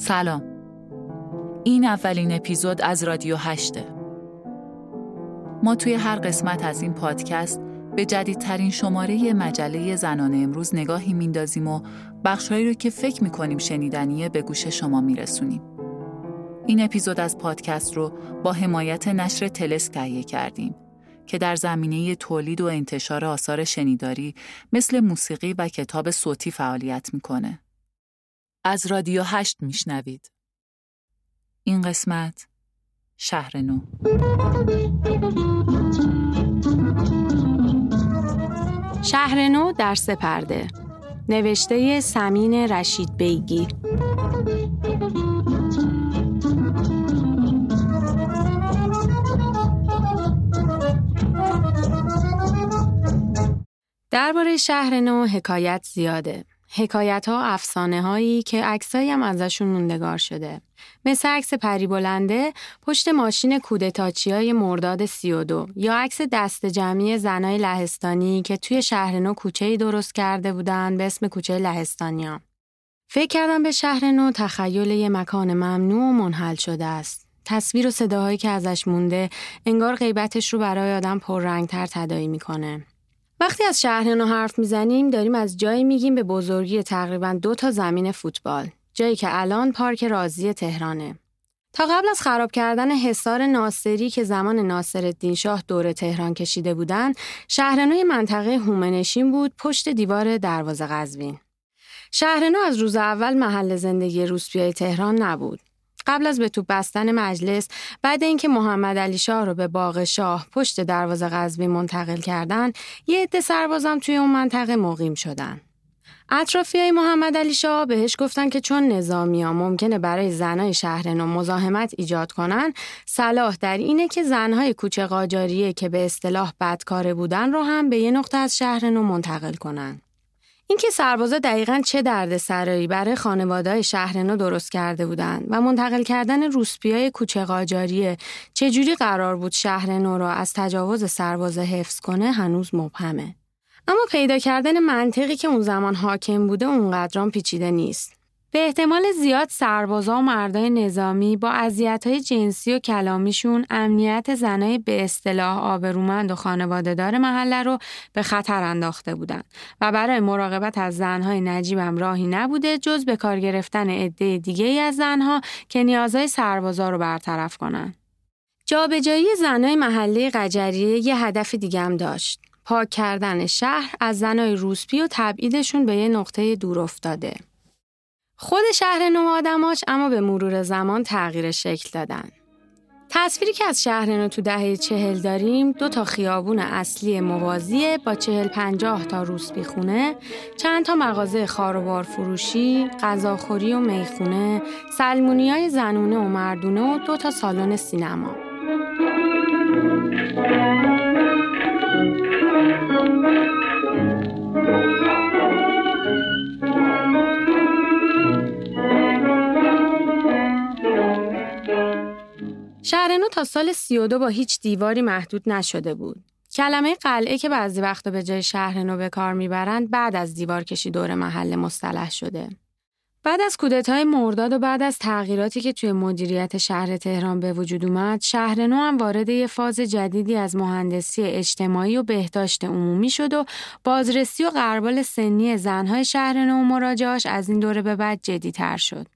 سلام این اولین اپیزود از رادیو هشته ما توی هر قسمت از این پادکست به جدیدترین شماره مجله زنان امروز نگاهی میندازیم و بخشهایی رو که فکر می‌کنیم شنیدنیه به گوش شما میرسونیم. این اپیزود از پادکست رو با حمایت نشر تلس تهیه کردیم که در زمینه تولید و انتشار آثار شنیداری مثل موسیقی و کتاب صوتی فعالیت می‌کنه. از رادیو هشت میشنوید. این قسمت شهر نو. شهر نو در سپرده. نوشته سمین رشید بیگی. درباره شهر نو حکایت زیاده. حکایت ها افسانه هایی که عکسایی هم ازشون موندگار شده. مثل عکس پری بلنده پشت ماشین کودتاچی های مرداد 32 یا عکس دست جمعی زنای لهستانی که توی شهر نو کوچه درست کرده بودن به اسم کوچه لهستانیا. فکر کردم به شهر نو تخیل یه مکان ممنوع و منحل شده است. تصویر و صداهایی که ازش مونده انگار غیبتش رو برای آدم پررنگتر تدایی می‌کنه. وقتی از شهرنو حرف می‌زنیم داریم از جایی میگیم به بزرگی تقریبا دو تا زمین فوتبال جایی که الان پارک رازی تهرانه. تا قبل از خراب کردن حصار ناصری که زمان ناصرالدین شاه دور تهران کشیده بودند شهرنوی منطقه هومنشین بود پشت دیوار دروازه قزوین. شهرنو از روز اول محل زندگی روسپیای تهران نبود. قبل از به تو بستن مجلس بعد اینکه محمد علی شاه رو به باغ شاه پشت دروازه قزوین منتقل کردن یه عده سربازم توی اون منطقه مقیم شدن های محمد علی شاه بهش گفتن که چون نظامی ها ممکنه برای زنای شهر نو مزاحمت ایجاد کنن صلاح در اینه که زنهای کوچه قاجاریه که به اصطلاح بدکاره بودن رو هم به یه نقطه از شهر نو منتقل کنن. اینکه سربازا دقیقا چه درد سرایی برای خانواده شهر نو درست کرده بودند و منتقل کردن روسپیای کوچه قاجاریه چجوری قرار بود شهر نو را از تجاوز سربازا حفظ کنه هنوز مبهمه. اما پیدا کردن منطقی که اون زمان حاکم بوده اونقدران پیچیده نیست. به احتمال زیاد سربازا و مردای نظامی با های جنسی و کلامیشون امنیت زنای به اصطلاح آبرومند و خانوادهدار محله رو به خطر انداخته بودند و برای مراقبت از زنهای نجیبم راهی نبوده جز به کار گرفتن عده دیگه ای از زنها که نیازهای سربازا رو برطرف کنند. جابجایی زنای محله قجریه یه هدف دیگه هم داشت. پاک کردن شهر از زنای روسپی و تبعیدشون به یه نقطه دور افتاده. خود شهر نو آدماش اما به مرور زمان تغییر شکل دادن. تصویری که از شهر نو تو دهه چهل داریم دو تا خیابون اصلی موازیه با چهل پنجاه تا روسبی خونه، چند تا مغازه خاروبار فروشی، غذاخوری و می‌خونه، سلمونی های زنونه و مردونه و دو تا سالن سینما. شهرنو تا سال 32 با هیچ دیواری محدود نشده بود. کلمه قلعه که بعضی وقتا به جای شهرنو به کار می‌برند بعد از دیوار کشی دور محل مصطلح شده. بعد از کودتای مرداد و بعد از تغییراتی که توی مدیریت شهر تهران به وجود اومد، شهرنو هم وارد یه فاز جدیدی از مهندسی اجتماعی و بهداشت عمومی شد و بازرسی و غربال سنی زنهای شهرنو و مراجعاش از این دوره به بعد جدیتر شد.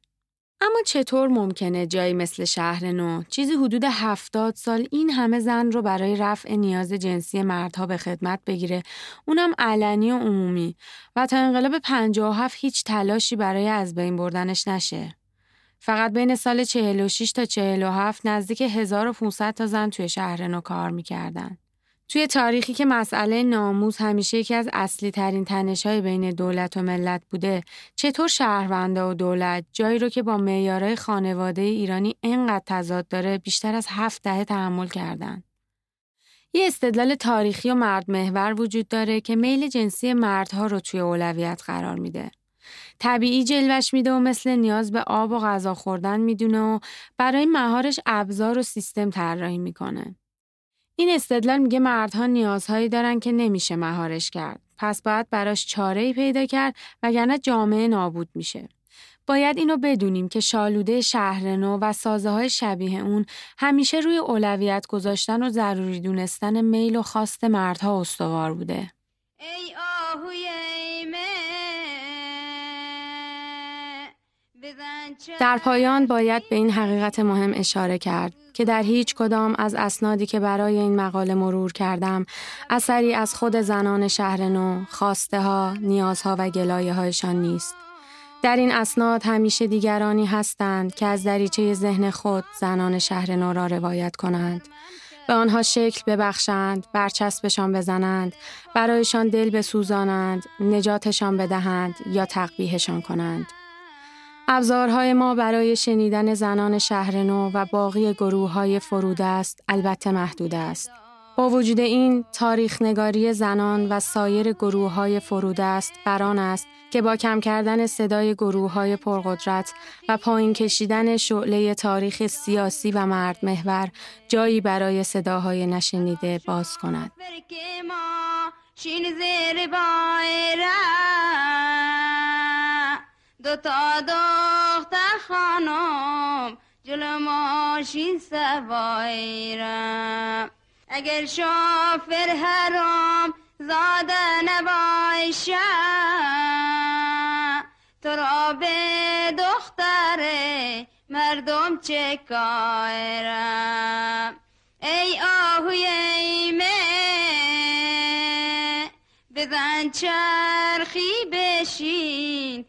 اما چطور ممکنه جایی مثل شهر نو چیزی حدود هفتاد سال این همه زن رو برای رفع نیاز جنسی مردها به خدمت بگیره؟ اونم علنی و عمومی. و تا انقلاب 57 هیچ تلاشی برای از بین بردنش نشه. فقط بین سال 46 تا 47 نزدیک 1500 تا زن توی شهر نو کار می‌کردن. توی تاریخی که مسئله ناموز همیشه یکی از اصلی ترین تنش های بین دولت و ملت بوده چطور شهرونده و دولت جایی رو که با معیارهای خانواده ایرانی انقدر تضاد داره بیشتر از هفت دهه تحمل کردن یه استدلال تاریخی و مرد محور وجود داره که میل جنسی مردها رو توی اولویت قرار میده. طبیعی جلوش میده و مثل نیاز به آب و غذا خوردن می‌دونه و برای مهارش ابزار و سیستم طراحی می‌کنه. این استدلال میگه مردها نیازهایی دارن که نمیشه مهارش کرد. پس باید براش چاره ای پیدا کرد وگرنه جامعه نابود میشه. باید اینو بدونیم که شالوده شهرنو و سازه های شبیه اون همیشه روی اولویت گذاشتن و ضروری دونستن میل و خواست مردها استوار بوده. ای در پایان باید به این حقیقت مهم اشاره کرد که در هیچ کدام از اسنادی که برای این مقاله مرور کردم اثری از خود زنان شهر نو، خواسته ها، نیازها و گلایه هایشان نیست. در این اسناد همیشه دیگرانی هستند که از دریچه ذهن خود زنان شهر نو را روایت کنند. به آنها شکل ببخشند، برچسبشان بزنند، برایشان دل بسوزانند، نجاتشان بدهند یا تقبیهشان کنند. ابزارهای ما برای شنیدن زنان شهر نو و باقی گروه های فرود است البته محدود است. با وجود این تاریخ نگاری زنان و سایر گروه های فرود است بران است که با کم کردن صدای گروه های پرقدرت و پایین کشیدن شعله تاریخ سیاسی و مرد محور جایی برای صداهای نشنیده باز کند. دو تا دختر خانم جلو ماشین سوایرم اگر شافر حرام زاده نبایشه تو را به دختر مردم چه کارم؟ ای آهوی ایمه بزن چرخی بشین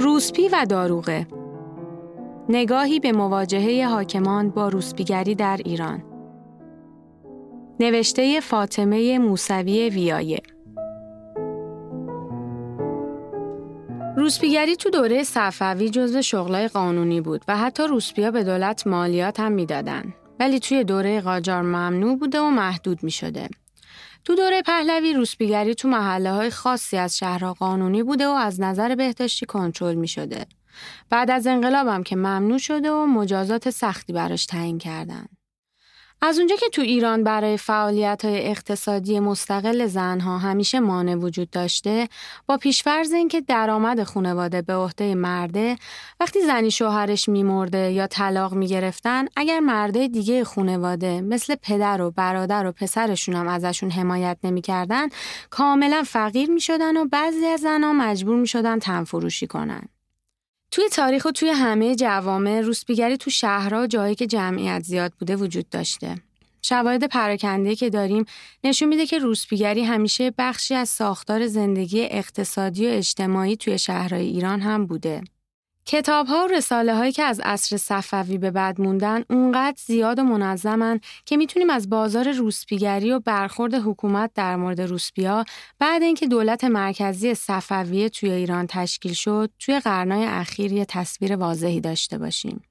روسپی و داروغه. نگاهی به مواجهه حاکمان با روسپیگری در ایران. نوشته فاطمه موسوی ویایه. روسپیگری تو دوره صفوی جزو شغلای قانونی بود و حتی روسپیا به دولت مالیات هم می‌دادن. ولی توی دوره قاجار ممنوع بوده و محدود می شده. تو دوره پهلوی روسپیگری تو محله های خاصی از شهرها قانونی بوده و از نظر بهداشتی کنترل می شده. بعد از انقلابم که ممنوع شده و مجازات سختی براش تعیین کردن. از اونجا که تو ایران برای فعالیت های اقتصادی مستقل زنها همیشه مانع وجود داشته با پیشفرض اینکه درآمد خانواده به عهده مرده وقتی زنی شوهرش میمرده یا طلاق می‌گرفتن اگر مرده دیگه خانواده مثل پدر و برادر و پسرشون هم ازشون حمایت نمی‌کردن کاملا فقیر می‌شدن و بعضی از زنها مجبور می‌شدن تنفروشی کنن. توی تاریخ و توی همه جوامع روسپیگری تو شهرها جایی که جمعیت زیاد بوده وجود داشته. شواهد پراکنده که داریم نشون میده که روسپیگری همیشه بخشی از ساختار زندگی اقتصادی و اجتماعی توی شهرهای ایران هم بوده. کتاب ها و رساله هایی که از عصر صفوی به بعد موندن اونقدر زیاد و منظمن که می‌تونیم از بازار روسپیگری و برخورد حکومت در مورد روسپیا بعد اینکه دولت مرکزی صفویه توی ایران تشکیل شد توی قرنهای اخیر یه تصویر واضحی داشته باشیم.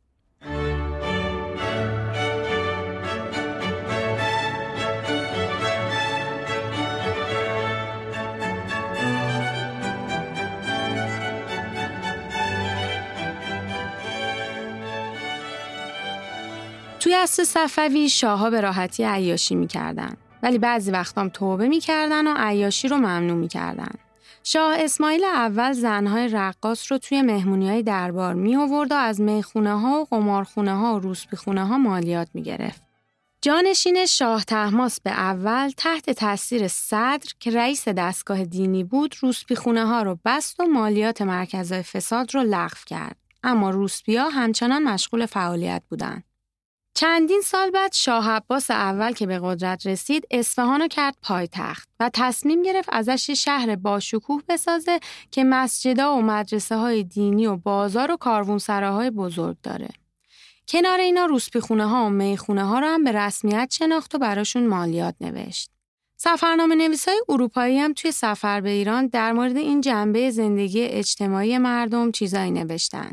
توی عصر صفوی شاهها به راحتی عیاشی می‌کردن ولی بعضی وقتام توبه می‌کردن و عیاشی رو ممنوع می‌کردن. شاه اسماعیل اول زنهای رقاص رو توی مهمونی های دربار می آورد و از می‌خونه ها و قمارخونه ها و روسپی خونه ها مالیات می گرفت. جانشین شاه تحماس به اول تحت تاثیر صدر که رئیس دستگاه دینی بود روسپی خونه ها رو بست و مالیات مرکزهای فساد رو لغو کرد. اما روسپیا همچنان مشغول فعالیت بودند. چندین سال بعد شاه عباس اول که به قدرت رسید اصفهان رو کرد پایتخت و تصمیم گرفت ازش شهر باشکوه بسازه که مسجدا و مدرسه های دینی و بازار و کاروانسراهای بزرگ داره. کنار اینا روسپیخونه ها و می‌خونه ها رو هم به رسمیت شناخت و براشون مالیات نوشت. سفرنامه نویس های اروپایی هم توی سفر به ایران در مورد این جنبه زندگی اجتماعی مردم چیزایی نوشتن.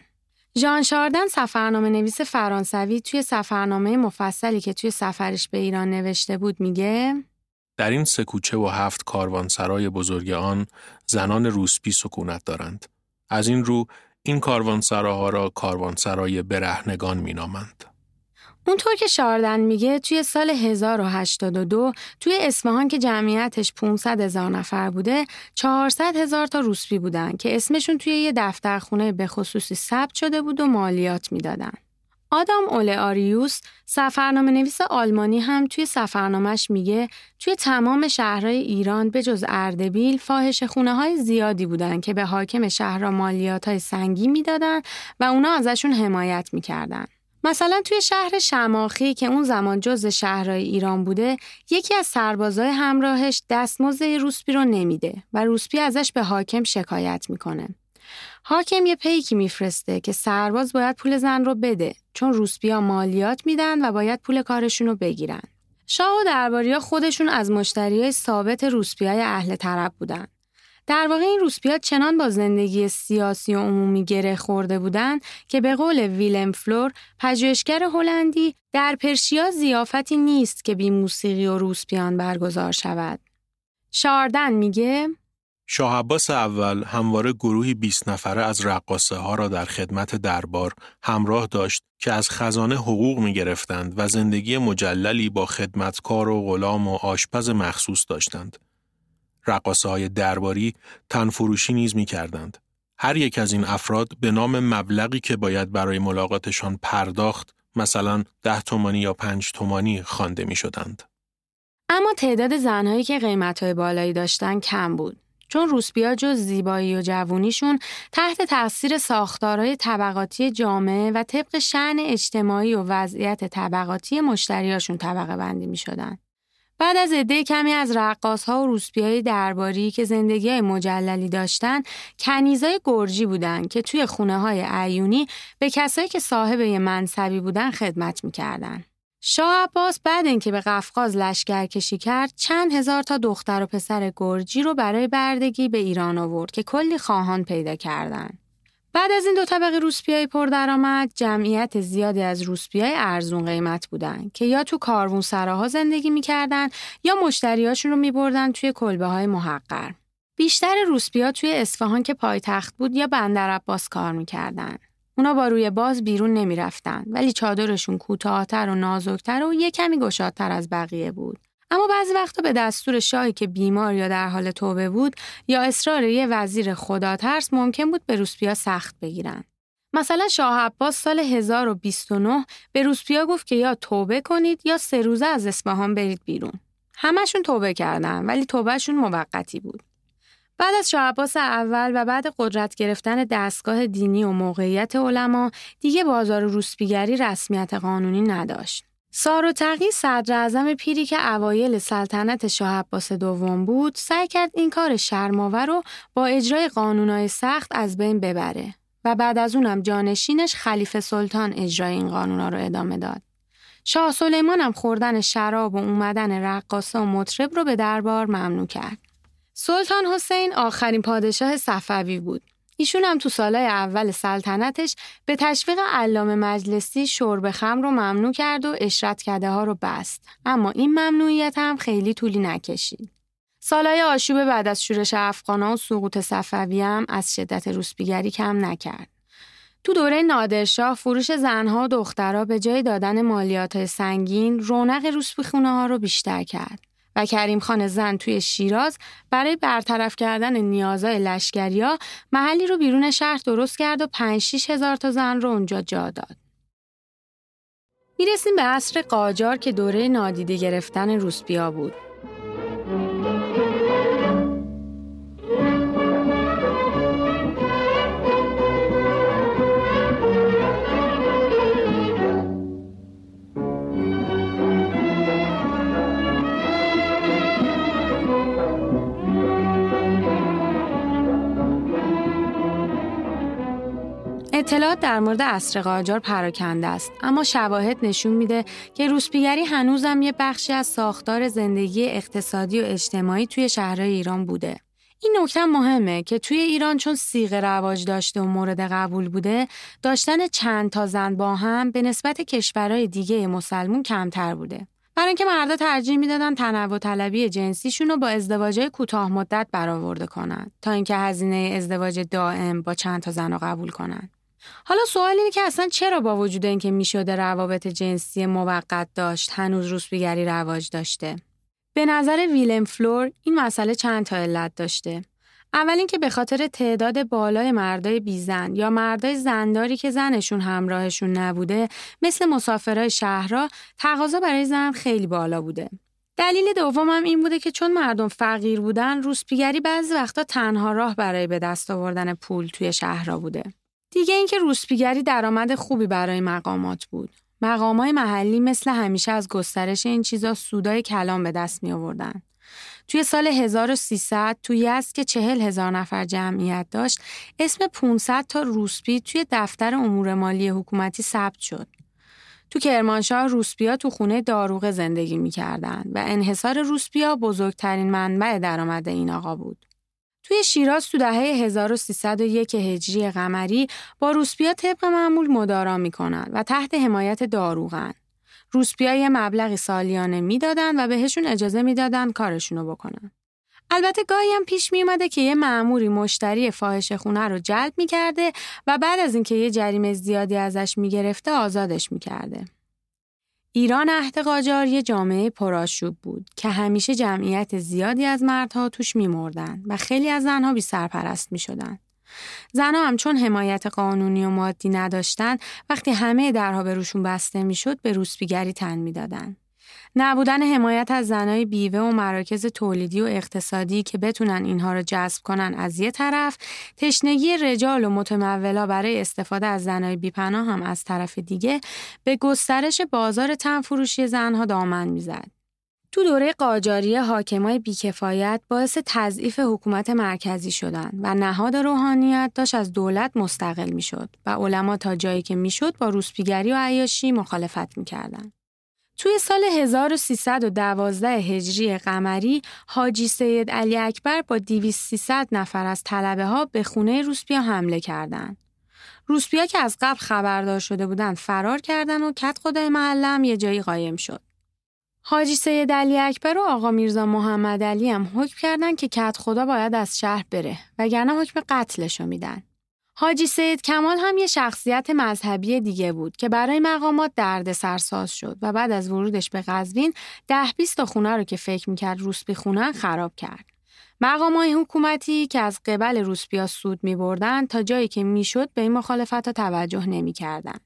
ژان شاردن سفرنامه نویس فرانسوی توی سفرنامه مفصلی که توی سفرش به ایران نوشته بود میگه در این سه کوچه و هفت کاروانسرای بزرگ آن زنان روسپی سکونت دارند. از این رو این کاروانسراها را کاروانسرای برهنگان مینامند. اونطور که شاردن میگه توی سال 1082 توی اصفهان که جمعیتش 500 هزار نفر بوده 400 هزار تا روسپی بودن که اسمشون توی یه دفترخونه به خصوصی ثبت شده بود و مالیات می‌دادن. آدام اوله آریوس سفرنامه نویس آلمانی هم توی سفرنامهش میگه توی تمام شهرهای ایران به جز اردبیل فاحش خونه های زیادی بودن که به حاکم شهرها مالیات های سنگی می‌دادن و اونا ازشون حمایت می‌کردن. مثلا توی شهر شماخی که اون زمان جز شهرهای ایران بوده یکی از سربازای همراهش دستمزد روسپی رو نمیده و روسپی ازش به حاکم شکایت می‌کنه. حاکم یه پیکی میفرسته که سرباز باید پول زن رو بده چون روسپیا مالیات میدن و باید پول کارشون رو بگیرن. شاه و درباریا خودشون از مشتریای ثابت روسپیای اهل طرب بودن. در واقع این روسپیا چنان با زندگی سیاسی و عمومی گره خورده بودند که به قول ویلم فلور پژوهشگر هلندی در پرشیا زیافتی نیست که بی موسیقی و روسپیان برگزار شود. شاردن میگه شاه عباس اول همواره گروهی 20 نفره از رقاصه ها را در خدمت دربار همراه داشت که از خزانه حقوق می گرفتند و زندگی مجللی با خدمتکار و غلام و آشپز مخصوص داشتند. رقاصه های درباری تنفروشی نیز می کردند. هر یک از این افراد به نام مبلغی که باید برای ملاقاتشان پرداخت مثلا ده تومانی یا پنج تومانی خوانده می شدند. اما تعداد زنهایی که قیمتهای بالایی داشتن کم بود. چون روسپیا جز زیبایی و جوونیشون تحت تاثیر ساختارهای طبقاتی جامعه و طبق شعن اجتماعی و وضعیت طبقاتی مشتریاشون طبقه بندی می شدن. بعد از عده کمی از رقاص ها و روسپیای درباری که زندگی های مجللی داشتن کنیزای گرجی بودن که توی خونه های عیونی به کسایی که صاحب یه منصبی بودن خدمت می‌کردن. شاه عباس بعد اینکه به قفقاز لشکر کشی کرد چند هزار تا دختر و پسر گرجی رو برای بردگی به ایران آورد که کلی خواهان پیدا کردند. بعد از این دو طبقه روسپیای پردرآمد جمعیت زیادی از روسپیای ارزون قیمت بودن که یا تو کاروون سراها زندگی می‌کردن یا مشتریاشون رو میبردن توی کلبه های محقر. بیشتر روسپیا توی اصفهان که پایتخت بود یا بندر عباس کار می‌کردن. اونا با روی باز بیرون نمی‌رفتن ولی چادرشون کوتاهتر و نازکتر و یه کمی گشادتر از بقیه بود. اما بعضی وقتا به دستور شاهی که بیمار یا در حال توبه بود یا اصرار یه وزیر خدا ترس ممکن بود به روسپیا سخت بگیرن. مثلا شاه عباس سال 1029 به روسپیا گفت که یا توبه کنید یا سه روزه از اصفهان برید بیرون. همشون توبه کردن ولی توبهشون موقتی بود. بعد از شاه عباس اول و بعد قدرت گرفتن دستگاه دینی و موقعیت علما دیگه بازار روسپیگری رسمیت قانونی نداشت. سار و تقی صدر اعظم پیری که اوایل سلطنت شاه عباس دوم بود سعی کرد این کار شرماور رو با اجرای قانونای سخت از بین ببره و بعد از اونم جانشینش خلیفه سلطان اجرای این قانونا رو ادامه داد. شاه سلیمان هم خوردن شراب و اومدن رقاصه و مطرب رو به دربار ممنوع کرد. سلطان حسین آخرین پادشاه صفوی بود ایشون هم تو سالهای اول سلطنتش به تشویق علامه مجلسی شرب خم رو ممنوع کرد و اشرت کده ها رو بست. اما این ممنوعیت هم خیلی طولی نکشید. سالهای آشوب بعد از شورش افغانا و سقوط صفوی هم از شدت روسپیگری کم نکرد. تو دوره نادرشاه فروش زنها و دخترها به جای دادن مالیات سنگین رونق روسپی خونه ها رو بیشتر کرد. و کریم خان زن توی شیراز برای برطرف کردن نیازهای لشکریا محلی رو بیرون شهر درست کرد و 5 هزار تا زن رو اونجا جا داد. می‌رسیم به عصر قاجار که دوره نادیده گرفتن روسپیا بود. اطلاعات در مورد عصر قاجار پراکنده است. اما شواهد نشون میده که روسپیگری هنوزم یه بخشی از ساختار زندگی اقتصادی و اجتماعی توی شهرهای ایران بوده. این نکته مهمه که توی ایران چون سیغه رواج داشته و مورد قبول بوده داشتن چند تا زن با هم به نسبت کشورهای دیگه مسلمون کمتر بوده. برای اینکه مردا ترجیح می‌دادن تنوع طلبی جنسیشون رو با ازدواجهای کوتاه مدت برآورده کنن تا اینکه هزینه ازدواج دائم با چند تا زن رو قبول کنن. حالا سوال اینه که اصلا چرا با وجود اینکه می‌شده روابط جنسی موقت داشت هنوز روسبیگری رواج داشته؟ به نظر ویلم فلور این مسئله چند تا علت داشته. اول اینکه به خاطر تعداد بالای مردای بیزن یا مردای زنداری که زنشون همراهشون نبوده مثل مسافرای شهرها تقاضا برای زن خیلی بالا بوده. دلیل دومم این بوده که چون مردم فقیر بودن روسپیگری بعضی وقتا تنها راه برای به دست آوردن پول توی شهرها بوده. دیگه اینکه روسپیگری درآمد خوبی برای مقامات بود. مقامای محلی مثل همیشه از گسترش این چیزا سودای کلام به دست می آوردن. توی سال 1300 توی از که چهل هزار نفر جمعیت داشت اسم 500 تا روسپی توی دفتر امور مالی حکومتی ثبت شد. تو کرمانشاه روسپیا تو خونه داروغه زندگی می‌کردند و انحصار روسپیا بزرگترین منبع درآمد این آقا بود. توی شیراز تو دهه 1301 هجری قمری با روسپیا طبق معمول مدارا می‌کنن و تحت حمایت داروغن. روسپیا یه مبلغی سالیانه می‌دادن و بهشون اجازه می‌دادن کارشونو بکنن. البته گاهی هم پیش می اومده که یه معموری مشتری فاحش خونه رو جلب می‌کرده و بعد از اینکه یه جریمه زیادی ازش می‌گرفته آزادش می‌کرده. ایران عهد قاجار یه جامعه پرآشوب بود که همیشه جمعیت زیادی از مردها توش میمردن و خیلی از زنها بی سرپرست می شدن. زنها هم چون حمایت قانونی و مادی نداشتن وقتی همه درها به روشون بسته می‌شد به روسپیگری تن می‌دادن. نبودن حمایت از زنای بیوه و مراکز تولیدی و اقتصادی که بتونن اینها رو جذب کنن از یه طرف، تشنگی رجال و متمولا برای استفاده از زنای بیپناه هم از طرف دیگه به گسترش بازار تنفروشی زنها دامن می‌زد. تو دوره قاجاری حاکمای بیکفایت باعث تضعیف حکومت مرکزی شدن و نهاد روحانیت داشت از دولت مستقل می‌شد و علما تا جایی که می‌شد با روسپیگری و عیاشی مخالفت می‌کردند. توی سال 1312 هجری قمری حاجی سید علی اکبر با 2300 نفر از طلبه ها به خونه روسپیا حمله کردند. روسپیا که از قبل خبردار شده بودند فرار کردند و کت خدای محلم یه جایی قایم شد. حاجی سید علی اکبر و آقا میرزا محمد علی هم حکم کردند که کت خدا باید از شهر بره وگرنه حکم قتلشو میدن. حاجی سید کمال هم یه شخصیت مذهبی دیگه بود که برای مقامات درد سرساز شد و بعد از ورودش به قزوین ده بیست تا خونه رو که فکر می‌کرد روسبی خونه خراب کرد. مقامات حکومتی که از قبل روسبیا سود می بردن تا جایی که می‌شد به این مخالفت ها توجه نمی‌کردند.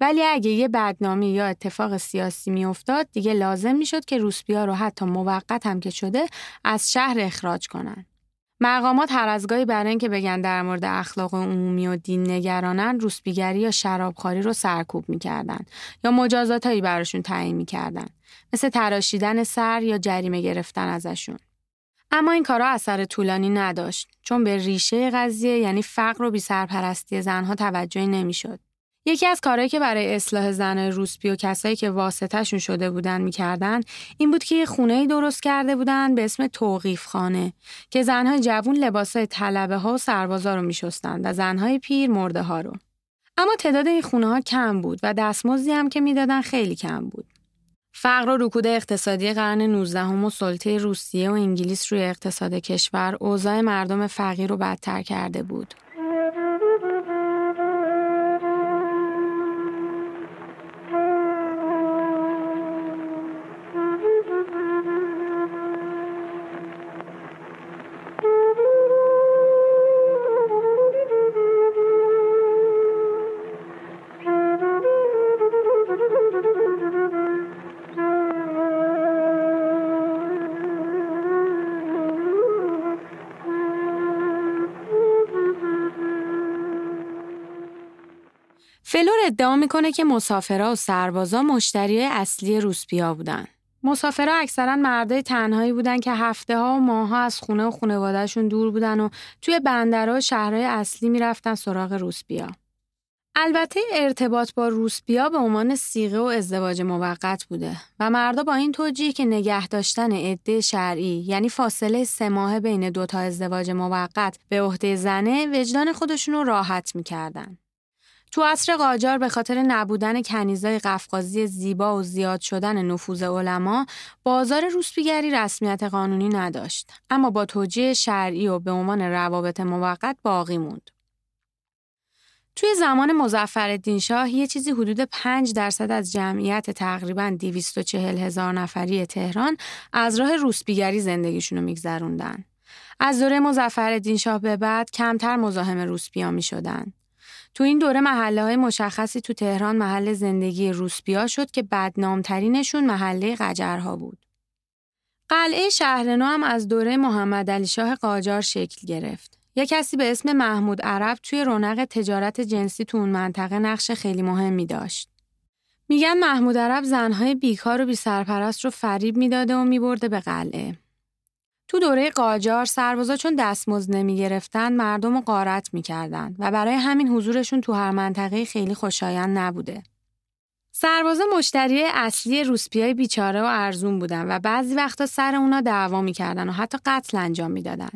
ولی اگه یه بدنامی یا اتفاق سیاسی میافتاد دیگه لازم می‌شد که روسبیا رو حتی موقت هم که شده از شهر اخراج کنن. مقامات هر از گاهی برای اینکه بگن در مورد اخلاق عمومی و دین نگرانن روسبیگری یا شرابخواری رو سرکوب می‌کردن یا مجازاتهایی براشون تعیین می‌کردن مثل تراشیدن سر یا جریمه گرفتن ازشون. اما این کارا اثر طولانی نداشت چون به ریشه قضیه یعنی فقر و بیسرپرستی زنها توجهی نمی‌شد. یکی از کارهایی که برای اصلاح زنای روسپی و کسایی که واسطهشون شده بودن می‌کردن این بود که یه خونه درست کرده بودن به اسم توقیف خانه که زنهای جوون لباسای طلبه ها و سربازا رو میشستن و زنهای پیر مرده ها رو. اما تعداد این خونه ها کم بود و دستمزدی هم که می‌دادن خیلی کم بود. فقر و رکود اقتصادی قرن 19 و سلطه روسیه و انگلیس روی اقتصاد کشور اوضاع مردم فقیر رو بدتر کرده بود. فلور ادعا می‌کنه که مسافرها و سربازا مشتری اصلی روسپیا بودن. مسافرها اکثرا مردای تنهایی بودن که هفته ها و ماه از خونه و خانوادهشون دور بودن و توی بندرها و شهرهای اصلی می‌رفتن سراغ روسپیا. البته ارتباط با روسپیا به عنوان سیغه و ازدواج موقت بوده و مردا با این توجیه که نگه داشتن عده شرعی یعنی فاصله سه ماه بین دوتا ازدواج موقت به عهده زنه وجدان خودشون رو راحت می‌کردن. تو عصر قاجار به خاطر نبودن کنیزای قفقازی زیبا و زیاد شدن نفوذ علما بازار روسپیگری رسمیت قانونی نداشت اما با توجیه شرعی و به عنوان روابط موقت باقی موند توی زمان مزفر شاه یه چیزی حدود 5 درصد از جمعیت تقریبا 240 هزار نفری تهران از راه روسپیگری زندگیشون رو میگذروندن. از دوره مزفر شاه به بعد کمتر مزاحم روسپیا می شدن. تو این دوره محله های مشخصی تو تهران محل زندگی روسپیا شد که بدنامترینشون محله قجرها بود. قلعه شهرنو هم از دوره محمد علی شاه قاجار شکل گرفت. یک کسی به اسم محمود عرب توی رونق تجارت جنسی تو اون منطقه نقش خیلی مهمی داشت. میگن محمود عرب زنهای بیکار و بی سرپرست رو فریب می‌داده و میبرده به قلعه. تو دوره قاجار سربازا چون دستمزد نمی گرفتن مردم رو غارت می‌کردن و برای همین حضورشون تو هر منطقه خیلی خوشایند نبوده. سربازا مشتری اصلی روسپیای بیچاره و ارزون بودن و بعضی وقتا سر اونا دعوا می‌کردن و حتی قتل انجام می‌دادن.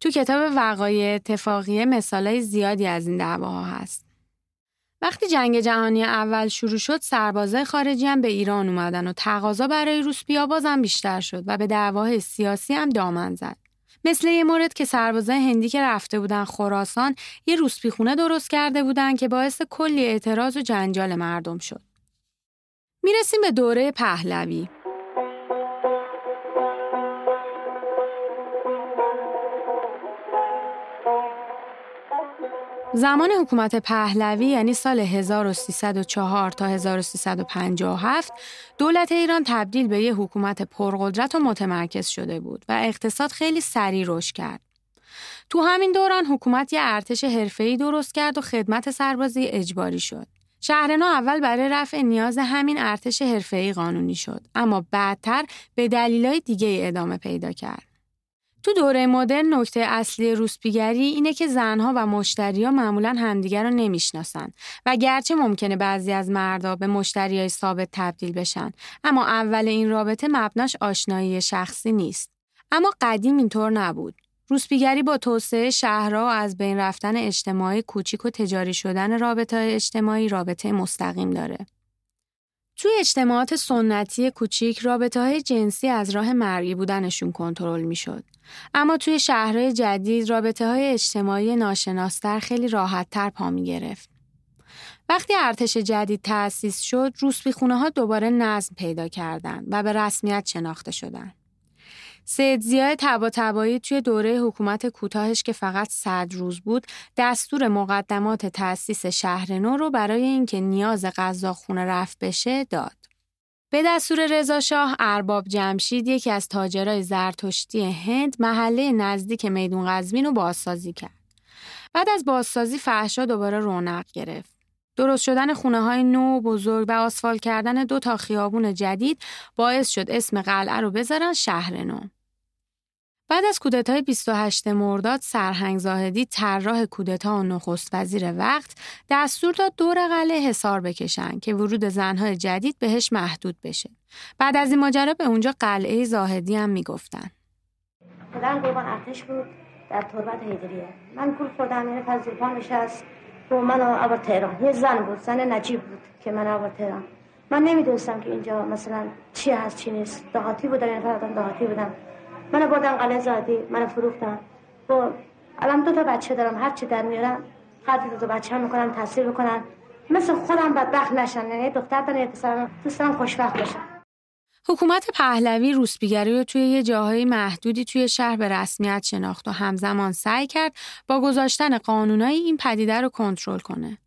تو کتاب وقایع اتفاقیه مثالای زیادی از این دعواها هست. وقتی جنگ جهانی اول شروع شد سربازای خارجی هم به ایران اومدن و تقاضا برای روسپیا بازم بیشتر شد و به دعوای سیاسی هم دامن زد. مثل یه مورد که سربازای هندی که رفته بودن خراسان یه روسپی خونه درست کرده بودن که باعث کلی اعتراض و جنجال مردم شد. می‌رسیم به دوره پهلوی. زمان حکومت پهلوی یعنی سال 1304 تا 1357 دولت ایران تبدیل به یک حکومت پرقدرت و متمرکز شده بود و اقتصاد خیلی سریع رشد کرد. تو همین دوران حکومت یه ارتش حرفه‌ای درست کرد و خدمت سربازی اجباری شد. شهرنو اول برای رفع نیاز همین ارتش حرفه‌ای قانونی شد اما بعدتر به دلیلای دیگه ادامه پیدا کرد. تو دوره مدرن نکته اصلی روسپیگری اینه که زنها و مشتریا معمولا همدیگر رو نمی‌شناسن و گرچه ممکنه بعضی از مردا به مشتریای ثابت تبدیل بشن اما اول این رابطه مبناش آشنایی شخصی نیست. اما قدیم اینطور نبود. روسپیگری با توسعه شهرها و از بین رفتن اجتماعی کوچیک و تجاری شدن رابطه اجتماعی رابطه مستقیم داره. توی اجتماعات سنتی کوچیک رابطه های جنسی از راه مرگی بودنشون کنترل می‌شد. اما توی شهرهای جدید رابطه های اجتماعی ناشناستر خیلی راحتتر پا می گرفت. وقتی ارتش جدید تأسیس شد، خونه ها دوباره نظم پیدا کردند و به رسمیت شناخته شدند. سید زیای تبا تبایی توی دوره حکومت کوتاهش که فقط صد روز بود دستور مقدمات تأسیس شهر نو رو برای اینکه نیاز غذا خونه رفت بشه داد. به دستور رضا شاه ارباب جمشید یکی از تاجرای زرتشتی هند محله نزدیک میدون قزوین رو بازسازی کرد. بعد از بازسازی فحشا دوباره رونق گرفت. درست شدن خونه های نو بزرگ و آسفال کردن دو تا خیابون جدید باعث شد اسم قلعه رو بذارن شهر نو. بعد از کودتای 28 مرداد سرهنگ زاهدی طراح کودتا و نخست وزیر وقت دستور داد دور قلعه حصار بکشن که ورود زنهای جدید بهش محدود بشه. بعد از این ماجرا به اونجا قلعه زاهدی هم می‌گفتن. پدرم قربان ارتش بود در تربت هیدریه. من گول خوردم این پذیرپان نشست با من آور تهران یه زن بود زن نجیب بود که من آور تهران من نمی‌دونستم که اینجا مثلا چی هست چی نیست دهاتی بودن این دهاتی بودم من بردم قلعه زادی من فروختم با الان دو تا بچه دارم هر چی در میارم خرج دو تا بچه هم می‌کنم تحصیل بکنن مثل خودم بدبخت نشن یعنی دختر دارم پسرم دوستم خوشبخت بشن. حکومت پهلوی روسپیگری رو توی یه جاهای محدودی توی شهر به رسمیت شناخت و همزمان سعی کرد با گذاشتن قانونایی این پدیده رو کنترل کنه.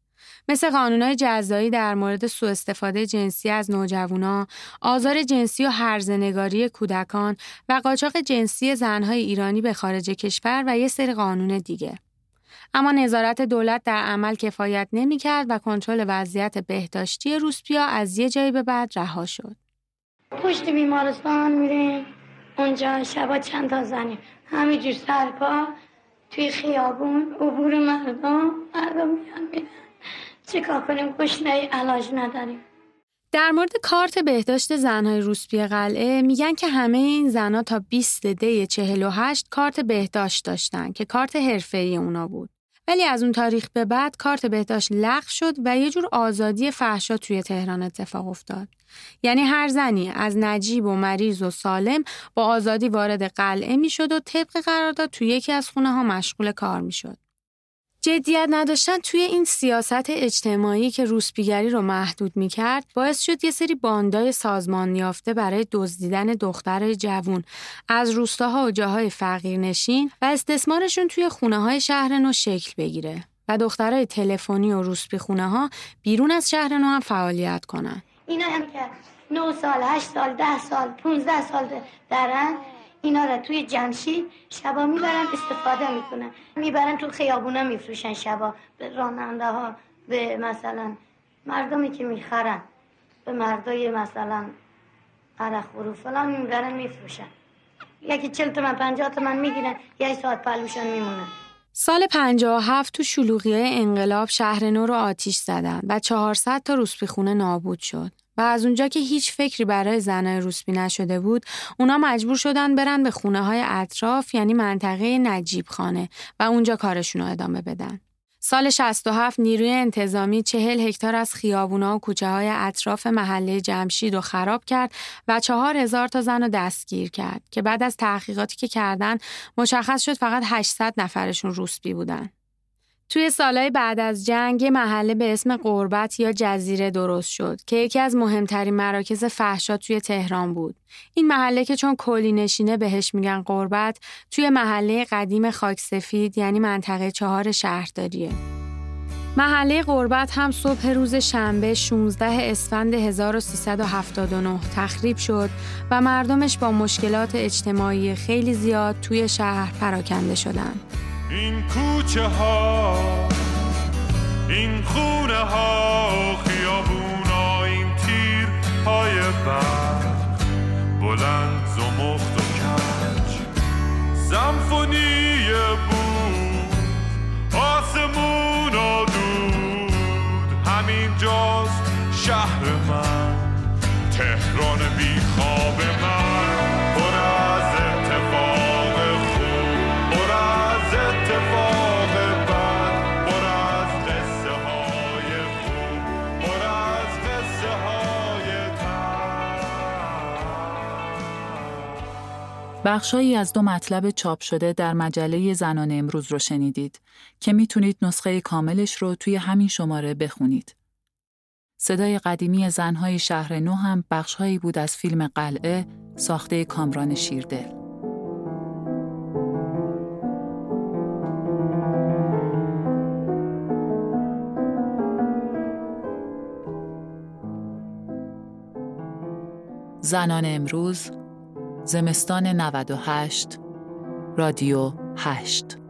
مثل قانونهای جزایی در مورد سوء استفاده جنسی از نوجوانا، آزار جنسی و هرزنگاری کودکان و قاچاق جنسی زنهای ایرانی به خارج کشور و یه سری قانون دیگه. اما نظارت دولت در عمل کفایت نمی‌کرد و کنترل وضعیت بهداشتی روسپیا از یه جایی به بعد رها شد. پشت بیمارستان میریم اونجا شبا چند تا زنیم همینجور سرپا توی خیابون عبور مردم مردم میان میرن چیکار کنیم گشنه علاج نداریم در مورد کارت بهداشت زنهای روسپی قلعه میگن که همه این زنها تا 20 دی 48 کارت بهداشت داشتن که کارت حرفه‌ای اونا بود. ولی از اون تاریخ به بعد کارت بهداشت لغو شد و یه جور آزادی فحشا توی تهران اتفاق افتاد. یعنی هر زنی از نجیب و مریض و سالم با آزادی وارد قلعه می‌شد و طبق قرارداد توی یکی از خونه ها مشغول کار می‌شد. جدیت نداشتن توی این سیاست اجتماعی که روسپیگری رو محدود می‌کرد باعث شد یه سری باندای سازمان یافته برای دزدیدن دختر جوون از روستاها و جاهای فقیرنشین و استثمارشون توی خونه های شهر نو شکل بگیره و دخترای تلفنی و روسپی خونه ها بیرون از شهر نو هم فعالیت کنن. اینا هم که 9 سال، 8 سال، 10 سال، 15 سال دارن اینا را توی جمشید شبا می‌برن استفاده می‌کنن. می‌برن تو خیابونا میفروشن شبا. به راننده ها به مثلا مردمی که می‌خرن به مردای مثلا عرق و فلان می‌برن میفروشن. یکی چل تومن پنجاه تومن می‌گیرن یه ساعت پلوشان میمونن. سال 57 تو شلوغی انقلاب شهر نو رو آتیش زدن و 400 تا روسپی خونه نابود شد. و از اونجا که هیچ فکری برای زنای روسپی نشده بود اونا مجبور شدن برن به خونه های اطراف یعنی منطقه نجیب خانه و اونجا کارشون رو ادامه بدن. سال 67 نیروی انتظامی چهل هکتار از خیابونا و کوچه های اطراف محله جمشید رو خراب کرد و چهار هزار تا زن رو دستگیر کرد که بعد از تحقیقاتی که کردن مشخص شد فقط 800 نفرشون روسپی بودن. توی سالهای بعد از جنگ یه محله به اسم قربت یا جزیره درست شد که یکی از مهمترین مراکز فحشا توی تهران بود. این محله که چون کلی نشینه بهش میگن قربت توی محله قدیم خاک سفید یعنی منطقه چهار شهرداریه. محله قربت هم صبح روز شنبه 16 اسفند 1379 تخریب شد و مردمش با مشکلات اجتماعی خیلی زیاد توی شهر پراکنده شدند. این کوچه ها این خونه ها خیابونا این تیر های برق بلند زمخت و کج. سمفونی بود آسمون و دود. همین جاست شهر من تهران بی خواب من. بخشهایی از دو مطلب چاپ شده در مجله زنان امروز رو شنیدید که می‌تونید نسخه کاملش رو توی همین شماره بخونید. صدای قدیمی زنهای شهر نو هم بخشهایی بود از فیلم قلعه ساخته کامران شیردل. زنان امروز زمستان 98 رادیو 8